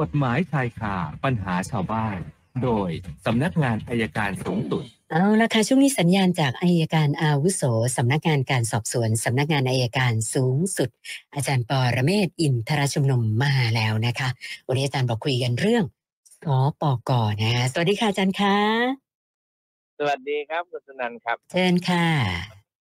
กฎหมายชายคาปัญหาชาวบ้าน โดยสำนักงานอัยการสูงสุด เอาละค่ะช่วงนี้สัญญาณจากอัยการอาวุโสสำนักงานการสอบสวนสำนักงานอัยการสูงสุด อาจารย์ปอระเมศวร์อินทรชุมนุมมาแล้วนะคะวันนี้อาจารย์บอกคุยกันเรื่องสปกนะสวัสดีค่ะอาจารย์คะสวัสดีครับคุณสนันท์ครับเชิญค่ะ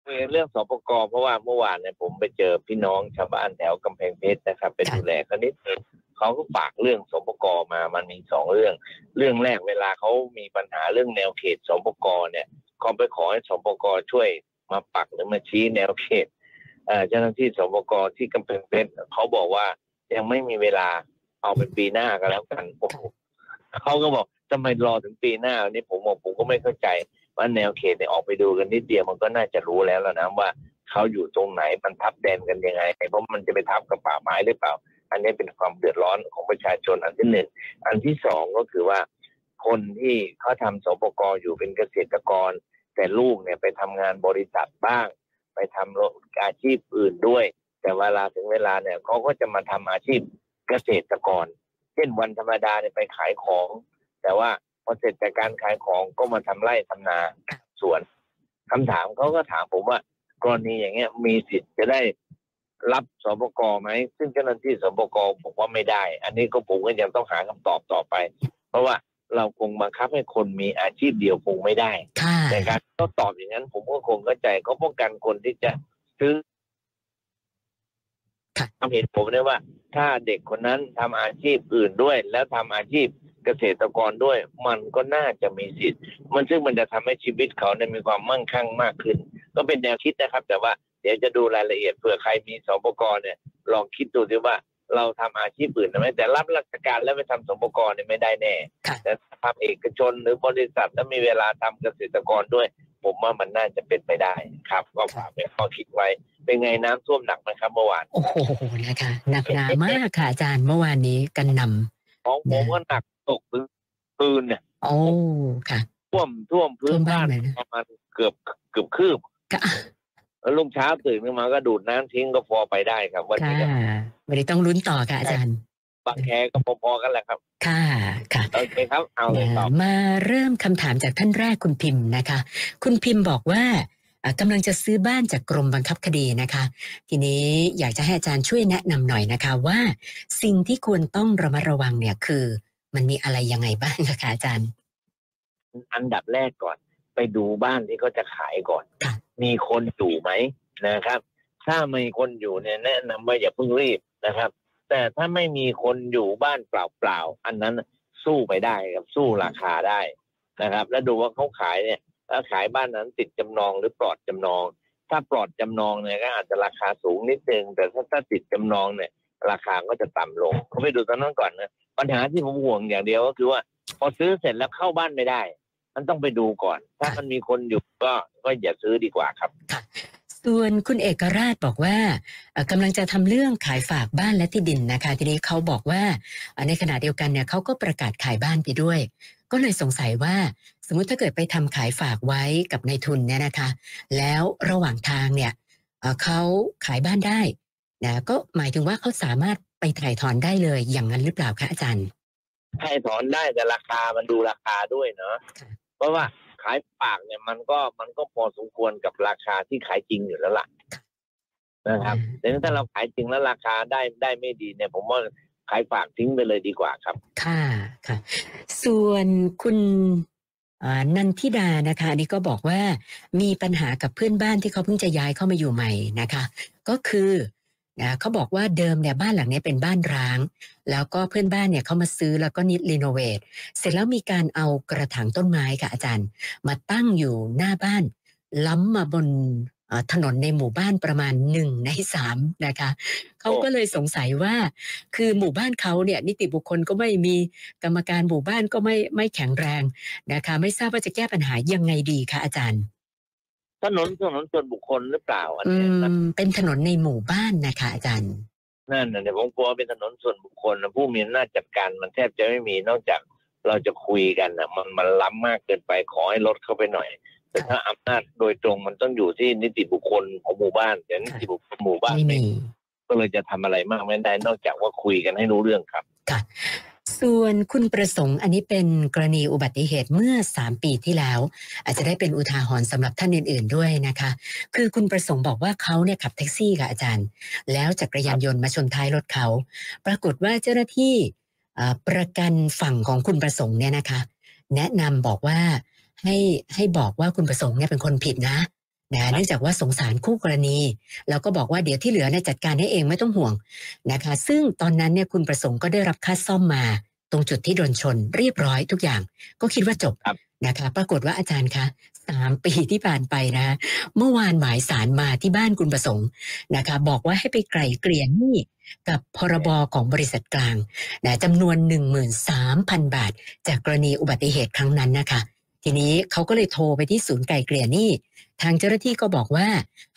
คุยเรื่องสปกเพราะว่าเมื่อวานเนี่ยผมไปเจอพี่น้องชาวบ้านแถวกำแพงเพชรนะครับเป็นค่ะดูแลเขานิดนึง เขาก็ฝากเรื่องสปกมามันมีสองเรื่อง เรื่องแรกเวลาเขามีปัญหาเรื่องแนวเขตสปกเนี่ยเขาไปขอให้สปกช่วยมาปักหรือมาชี้แนวเขตเจ้าหน้าที่สปกที่กำแพงเพชรเขาบอกว่ายังไม่มีเวลาเอาเป็นปีหน้าก็แล้วกันโอ้เขาก็บอกทำไมรอถึงปีหน้าอันนี้ผมบอกผมก็ไม่เข้าใจว่าแนวเขตเนี่ยออกไปดูกันนิดเดียวมันก็น่าจะรู้แล้วแล้วนะว่าเขาอยู่ตรงไหนมันทับแดนกันยังไงเพราะมันจะไปทับกับป่าไม้หรือเปล่า อันนี้เป็นความเดือดร้อนของประชาชนอันที่หนึ่งอันที่สองก็คือว่า คนที่เขาทำสปกอยู่เป็นเกษตรกร แต่ลูกเนี่ยไปทำงานบริษัทบ้าง ไปทำอาชีพอื่นด้วย แต่เวลาถึงเวลาเนี่ยเขาก็จะมาทำอาชีพเกษตรกร เช่นวันธรรมดาเนี่ยไปขายของ แต่ว่าพอเสร็จจากการขายของก็มาทำไร่ทำนาสวนคำถามเขาก็ถามผมว่า กรณีอย่างเงี้ยมีสิทธิ์จะได้ รับสปกไหมซึ่งเจ้าหน้าที่สปกบอกว่าไม่ได้ อันนี้ก็ผมก็ยังต้องหาคำตอบต่อไป เพราะว่าเราคงบังคับให้คนมีอาชีพเดียวคงไม่ได้ค่ะแต่การเขาตอบอย่างนั้น ผมก็คงเข้าใจเขาป้องกันคนที่จะซื้อค่ะทำเหตุผมได้ว่า ถ้าเด็กคนนั้นทำอาชีพอื่นด้วย แล้วทำอาชีพเกษตรกรด้วย มันก็น่าจะมีสิทธิ์ มันซึ่งมันจะทำให้ชีวิตเขาเนี่ยมีความมั่งคั่งมากขึ้น ก็เป็นแนวคิดนะครับ แต่ว่า เดี๋ยวจะดูรายละเอียดเผื่อใครมีสปกรเนี่ยลองคิดดูดิว่าเราทำอาชีพอื่นได้ไหมแต่รับราชการแล้วไปทำสปกรเนี่ยไม่ได้แน่ค่ะแต่ถ้าทำเอกชนหรือบริษัทแล้วมีเวลาทำเกษตรกรด้วย ผมว่ามันน่าจะเป็นไปได้ครับ ก็ฝากเป็นข้อคิดไว้ เป็นไงน้ำท่วมหนักไหมครับเมื่อวานโอ้โหนะคะหนักหนามากค่ะอาจารย์เมื่อวานนี้กันนของผมก็หนักตกถึงคืนเนี่ยำโอ้ค่ะ ท่วมท่วมพื้ท่นวมบ้าบ้านนเลยนะประมาณเกือบเกือบคืบค่ะ แล้วลุงเช้าตื่นขึ้นมาก็ดูดน้ำทิ้งก็พอไปได้ครับวันค่ะนี้ก็วันนี้ต้องลุ้นต่อค่ะอาจารย์บางแคก็พอๆกันแหละครับ ค่ะ ค่ะโอเคครับ เอาเลยต่อมาเริ่มคำถามจากท่านแรกคุณพิมพ์นะคะ คุณพิมพ์บอกว่าอ่ากำลังจะซื้อบ้านจากกรมบังคับคดีนะคะ ทีนี้อยากจะให้อาจารย์ช่วยแนะนำหน่อยนะคะว่า สิ่งที่ควรต้องระมัดระวังเนี่ยคือ มันมีอะไรยังไงบ้างนะคะอาจารย์ อันดับแรกก่อน ไปดูบ้านที่เขาจะขายก่อนค่ะ มีคนอยู่ไหมนะครับ ถ้ามีคนอยู่เนี่ยแนะนำว่าอย่าเพิ่งรีบนะครับ แต่ถ้าไม่มีคนอยู่บ้านเปล่าๆอันนั้นสู้ไปได้ครับสู้ราคาได้นะครับ แล้วดูว่าเขาขายเนี่ยแล้วขายบ้านนั้นติดจำนองหรือปลอดจำนอง ถ้าปลอดจำนองเนี่ยก็อาจจะราคาสูงนิดนึงแต่ถ้าถ้าติดจำนองเนี่ย ราคาก็จะต่ำลงเขาไปดูตอนนั้นก่อนนะปัญหาที่ผมห่วงอย่างเดียวก็คือว่า พอซื้อเสร็จแล้วเข้าบ้านไม่ได้ มันต้องไปดูก่อน ถ้ามันมีคนอยู่ก็ก็อย่าซื้อดีกว่าครับส่วนคุณเอกราชบอกว่าเอ่อกำลังจะทำเรื่องขายฝากบ้านและที่ดินนะคะ ทีนี้เขาบอกว่าเอ่อในขณะเดียวกันเนี่ยเขาก็ประกาศขายบ้านไปด้วย ก็เลยสงสัยว่าสมมุติถ้าเกิดไปทำขายฝากไว้กับนายทุนเนี่ยนะคะ แล้วระหว่างทางเนี่ยเอ่อเขาขายบ้านได้นะก็หมายถึงว่าเขาสามารถไปถ่ายถอนได้เลยอย่างนั้นหรือเปล่าคะอาจารย์ให้ถอนได้แต่ราคามันดูราคาด้วยเนาะค่ะ เพราะว่าขายปากเนี่ยมันก็มันก็พอสมควรกับราคาที่ขายจริงอยู่แล้วล่ะนะครับแต่ถ้าเราขายจริงแล้วราคาได้ได้ไม่ดีเนี่ย ผมว่าขายฝากทิ้งไปเลยดีกว่าครับ ค่ะค่ะ ส่วนคุณอ่านันทิดานะคะอันนี้ก็บอกว่ามีปัญหากับเพื่อนบ้านที่เขาเพิ่งจะย้ายเข้ามาอยู่ใหม่นะคะ ก็คือ นะเขาบอกว่าเดิมเนี่ยบ้านหลังนี้เป็นบ้านร้าง แล้วก็เพื่อนบ้านเนี่ยเขามาซื้อแล้วก็นิดรีโนเวทเสร็จแล้วมีการเอากระถางต้นไม้ค่ะอาจารย์ มาตั้งอยู่หน้าบ้าน ล้ำมาบนถนนในหมู่บ้านประมาณหนึ่งในสามนะคะเขาก็เลยสงสัยว่า คือหมู่บ้านเขาเนี่ย นิติบุคคลก็ไม่มีกรรมการหมู่บ้านก็ไม่ไม่แข็งแรงนะคะ ไม่ทราบว่าจะแก้ปัญหายังไงดีคะอาจารย์ ถนนถนนส่วนบุคคลหรือเปล่าอันอืเนี้ยนะมเป็นถนนในหมู่บ้านนะคะ อาจารย์ นั่นน่ะเนี่ยผมกลัวเป็นถนนส่วนบุคคลนะผู้มีอำนาจจัดการมันแทบจะไม่มีนอกจากเราจะคุยกันนะมันมันล้ำมากเกินไปขอให้ลดเข้าไปหน่อย แต่ถ้าอำนาจโดยตรงมันต้องอยู่ที่นิติบุคคลของหมู่บ้านแต่นิติบุคคลหมู่บ้านไม่ไม่มี ก็เลยจะทำอะไรมากไม่ได้นอกจากว่าคุยกันให้รู้เรื่องครับค่ะ ส่วนคุณประสงค์อันนี้เป็นกรณีอุบัติเหตุเมื่อ 3 ปีที่แล้ว อาจจะได้เป็นอุทาหรณ์สำหรับท่านอื่น ๆด้วยนะคะ คือคุณประสงค์บอกว่าเขาเนี่ยขับแท็กซี่ค่ะอาจารย์ แล้วจักรยานยนต์มาชนท้ายรถเขา ปรากฏว่าเจ้าหน้าที่ประกันฝั่งของคุณประสงค์เนี่ยนะคะ แนะนำบอกว่าให้ให้บอกว่าคุณประสงค์เนี่ยเป็นคนผิดนะนะเนื่องจากว่าสงสารคู่กรณี แล้วก็บอกว่าเดี๋ยวที่เหลือเนี่ยจัดการให้เองไม่ต้องห่วงนะคะ ซึ่งตอนนั้นเนี่ยคุณประสงค์ก็ได้รับค่าซ่อมมา ตรงจุดที่โดนชนเรียบร้อยทุกอย่าง ก็คิดว่าจบครับนะคะปรากฏว่าอาจารย์คะสามปีที่ผ่านไปนะเมื่อวานหมายสารมาที่บ้านคุณประสงค์นะคะ บอกว่าให้ไปไกล่เกลี่ยหนี้กับพรบของบริษัทกลางนะจำนวน 13,000 บาท จากกรณีอุบัติเหตุครั้งนั้นนะคะ ทีนี้เขาก็เลยโทรไปที่ศูนย์ไกล่เกลี่ยหนี้ทางเจ้าหน้าที่ก็บอกว่า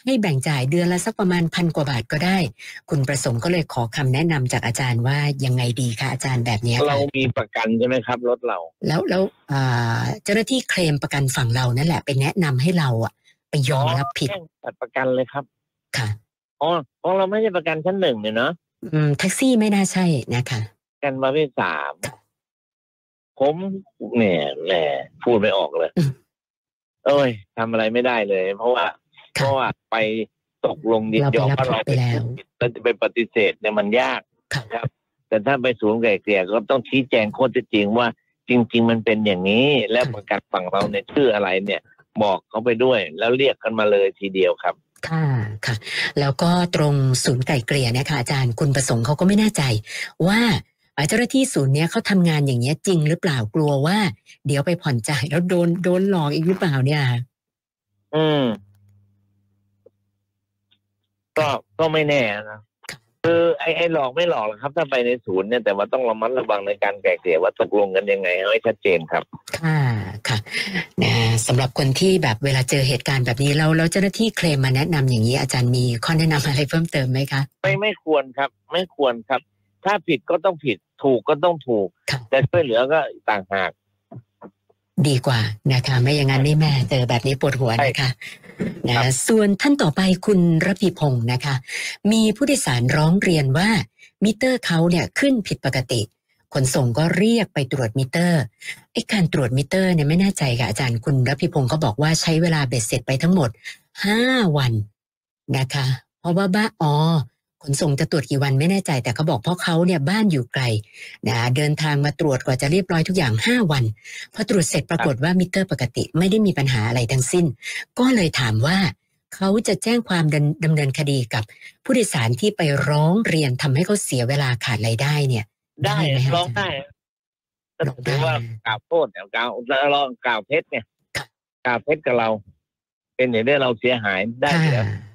ให้แบ่งจ่ายเดือนละสักประมาณพันกว่าบาทก็ได้ คุณประสงค์ก็เลยขอคำแนะนำจากอาจารย์ว่ายังไงดีคะอาจารย์แบบเนี้ยเราค่ะมีประกันใช่ไหมครับรถเรา แล้วแล้วอ่าเจ้าหน้าที่เคลมประกันฝั่งเรานั่นแหละไปแนะนำให้เราอะไปยอมรับผิดแจ้งตัดประกันเลยครับ ค่ะอ๋อของเราไม่ใช่ประกันชั้นหนึ่งเนี่ยเนาะอืมแท็กซี่ไม่น่าใช่นะคะประกันประเภทสาม ผมเนี่ยแหละพูดไม่ออกเลยอืมเอ้ยทำอะไรไม่ได้เลย เพราะว่าเพค่ะราะว่าไปตกลงยินยอมเราไปรับว่าเราไปแล้วผิดเราจะไปปฏิเสธเนี่ยมันยากค่ะครับ แต่ถ้าไปศูนย์ไกล่เกลี่ยก็ต้องชี้แจงข้อเท็จจริงว่า จริง ๆ มันเป็นอย่างนี้ แล้วประกันฝั่งเราเนี่ยชื่ออะไรเนี่ย บอกเขาไปด้วย แล้วเรียกกันมาเลยทีเดียวครับค่ะค่ะ แล้วก็ตรงศูนย์ไก่เกลี่ยเนะคะอาจารย์คุณประสงค์เขาก็ไม่แน่ใจว่า เอ่อเจ้าหน้าที่ศูนย์เนี้ยเขาทำงานอย่างเงี้ยจริงหรือเปล่ากลัวว่า เดี๋ยวไปผ่อนจ่ายแล้วโดนโดนหลอกอีกหรือเปล่าเนี่ย อืม ก็ก็ไม่แน่นะคือไอ้ไอ้หลอกไม่หลอกหรอกครับ ถ้าไปในศูนย์เนี่ยแต่ว่าต้องระมัดระวังในการไกล่เกลี่ยว่าตกลงกันยังไงให้ชัดเจนครับ ค่ะค่ะนะสำหรับคนที่แบบเวลาเจอเหตุการณ์แบบนี้แล้วแล้วเจ้าหน้าที่เคลมมาแนะนำอย่างนี้อาจารย์มีข้อแนะนำอะไรเพิ่มเติมไหมคะ ไม่ไม่ควรครับ ไม่ควรครับ ถ้าผิดก็ต้องผิดถูกก็ต้องถูกค่ะแต่ช่วยเหลือก็ต่างหากดีกว่านะคะ ไม่อย่างนั้นนี่แม่เจอแบบนี้ปวดหัวนะคะนะส่วนท่านต่อไปคุณรพีพงศ์นะคะ มีผู้โดยสารร้องเรียนว่า มิเตอร์เขาเนี่ยขึ้นผิดปกติขนส่งก็เรียกไปตรวจมิเตอร์ไอ้การตรวจมิเตอร์เนี่ยไม่แน่ใจค่ะอาจารย์คุณรพีพงศ์ก็บอกว่าใช้เวลาเบ็ดเสร็จไปทั้งหมดห้าวันนะคะ เพราะว่าบ้านอ๋อ ขนส่งจะตรวจกี่วันไม่แน่ใจ แต่เขาบอกเพราะเขาเนี่ยบ้านอยู่ไกลนะเดินทางมาตรวจกว่าจะเรียบร้อยทุกอย่างห้าวันพอตรวจเสร็จปรากฏว่ามิเตอร์ปกติไม่ได้มีปัญหาอะไรทั้งสิ้น ก็เลยถามว่าเขาจะแจ้งความดำดำเนินคดีกับ ผู้โดยสารที่ไปร้องเรียนทำให้เขาเสียเวลาขาดรายได้เนี่ย ได้ไหมคะร้องได้ก็ร้องได้ถือว่ากล่าวโทษเนี่ยกล่าวเรากล่าวเท็จไงค่ะกล่าวเท็จกับเรา เป็นอย่างได้เราเสียหายได้ค่ะอยู่แล้วค่ะอ่า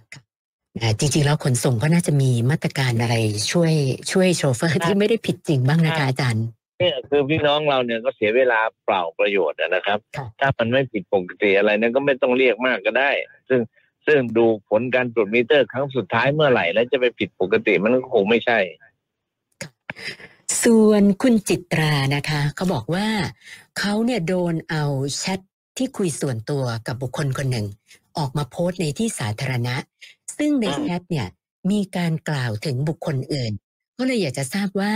จริงๆ แล้วขนส่งก็น่าจะมีมาตรการอะไรช่วยช่วยโชเฟอร์ที่ไม่ได้ผิดจริงบ้างนะคะอาจารย์เนี่ยคือพี่น้องเราเนี่ยก็เสียเวลาเปล่าประโยชน์อะนะครับค่ะถ้ามันไม่ผิดปกติอะไรนั้นก็ไม่ต้องเรียกมากก็ได้ ซึ่งซึ่งดูผลการตรวจมิเตอร์ครั้งสุดท้ายเมื่อไหร่ แล้วจะไปผิดปกติมันก็คงไม่ใช่ ส่วนคุณจิตรานะคะเขาบอกว่าเขาเนี่ยโดนเอาแชทที่คุยส่วนตัวกับบุคคลคนหนึ่ง ออกมาโพสต์ในที่สาธารณะ ซึ่งในอืมแชทเนี่ยมีการกล่าวถึงบุคคลอื่น ก็เลยอยากจะทราบว่า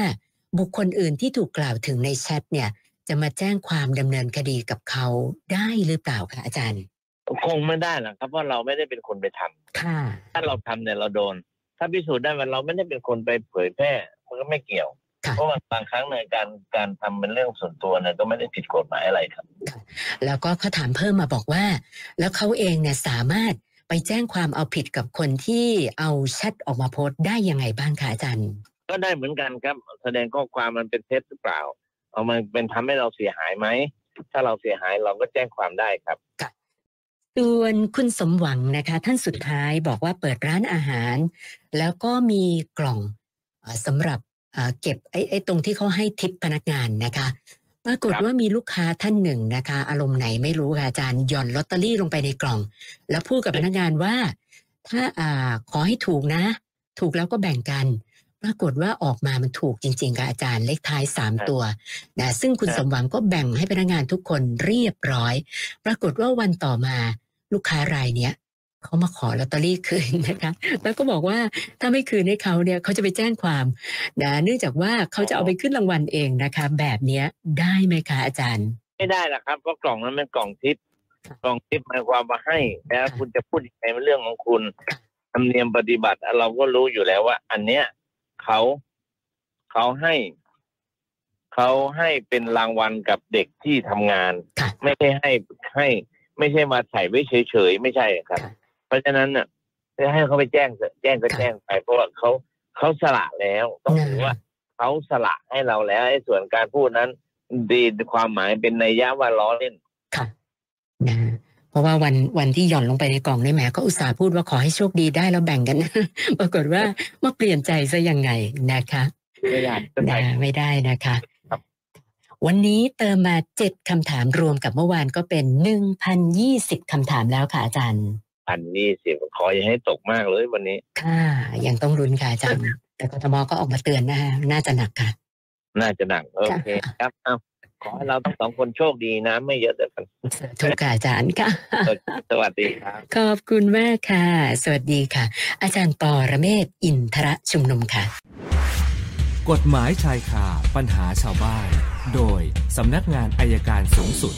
บุคคลอื่นที่ถูกกล่าวถึงในแชทเนี่ย จะมาแจ้งความดำเนินคดีกับเขาได้หรือเปล่าคะอาจารย์ คงไม่ได้หรอกครับเพราะเราไม่ได้เป็นคนไปทำค่ะ ถ้าเราทำเนี่ยเราโดน ถ้าพิสูจน์ได้ว่าเราไม่ได้เป็นคนไปเผยแพร่มันก็ไม่เกี่ยวค่ะเพราะว่าบางครั้งในการการทำเป็นเรื่องส่วนตัวเนี่ยก็ไม่ได้ผิดกฎหมายอะไรครับ แล้วก็เขาถามเพิ่มมาบอกว่า แล้วเขาเองเนี่ยสามารถ ไปแจ้งความเอาผิดกับคนที่เอาแชทออกมาโพสต์ได้ยังไงบ้างคะอาจารย์ ก็ได้เหมือนกันครับ แสดงข้อความมันเป็นเท็จหรือเปล่า เอามันเป็นทำให้เราเสียหายไหม ถ้าเราเสียหายเราก็แจ้งความได้ครับส่วนคุณสมหวังนะคะ ท่านสุดท้ายบอกว่าเปิดร้านอาหาร แล้วก็มีกล่องเอ่อสำหรับเอ่อเก็บไอ้ไอ้ตรงที่เขาให้ทิปพนักงานนะคะ ปรากฏครับว่ามีลูกค้าท่านหนึ่งนะคะ อารมณ์ไหนไม่รู้ค่ะอาจารย์หย่อนลอตเตอรี่ลงไปในกล่อง แล้วพูดกับพนักงานว่า ถ้าอ่าขอให้ถูกนะ ถูกแล้วก็แบ่งกัน ปรากฏว่าออกมามันถูกจริงๆค่ะอาจารย์เลขท้ายสามตัวนะซึ่งคุณสมหวังก็แบ่งให้พนักงานทุกคนเรียบร้อย ปรากฏว่าวันต่อมาลูกค้ารายเนี้ย เขามาขอลอตเตอรี่คืนนะคะ แล้วก็บอกว่าถ้าไม่คืนให้เขาเนี่ยเขาจะไปแจ้งความนะเนื่องจากว่าเขาจะเอาไปขึ้นรางวัลเองนะคะ แบบเนี้ยได้ไหมคะอาจารย์ ไม่ได้ละครับเพราะกล่องนั้นเป็นกล่องทิปกล่องทิปหมายความว่าให้แล้วค่ะคุณจะพูดยังไงเป็นเรื่องของคุณค่ะธรรมเนียมปฏิบัติเราก็รู้อยู่แล้วว่า อันเนี้ยเขาเขาให้เขาให้เป็นรางวัลกับเด็กที่ทำงานค่ะไม่ใช่ให้ให้ ไม่ใช่มาใส่ไว้เฉยๆไม่ใช่ครับค่ะ เพราะฉะนั้นน่ะจะให้เขาไปแจ้งเถอะแจ้งก็ค่ะแจ้งไป เพราะว่าเขาเขาสละแล้วต้องถือว่าเขาสละให้เราแล้วไอ้ส่วนการพูดนั้น ดีความหมายเป็นนัยยะว่าล้อเล่นค่ะนะเพราะว่าวันวันที่หย่อนลงไปในกล่องนี่แหมก็อุตส่าห์พูดว่าขอให้โชคดีได้แล้วแบ่งกันปรากฏว่ามาเปลี่ยนใจซะยังไงนะคะไม่ได้ก็นะใช่ไม่ได้นะคะครับวันนี้เติมมาเจ็ดคำถามรวมกับเมื่อวานก็เป็นหนึ่งพันยี่สิบคำถามแล้วค่ะอาจารย์ พันยี่สิบขออย่าให้ตกมากเลยวันนี้ ค่ะ ยังต้องรุนค่ะอาจารย์ แต่กทมก็ออกมาเตือนนะคะน่าจะหนักค่ะ น่าจะหนัก โอเคครับเอาขอให้เราทั้งสองคนโชคดีนะไม่เยอะแต่กันทุกค่ะอาจารย์ค่ะ สวัสดีครับ ขอบคุณมากค่ะ สวัสดีค่ะ อาจารย์ปอระเมศวร์อินทรชุมนุมค่ะ กฎหมายชายคาปัญหาชาวบ้าน โดยสำนักงานอายการสูงสุด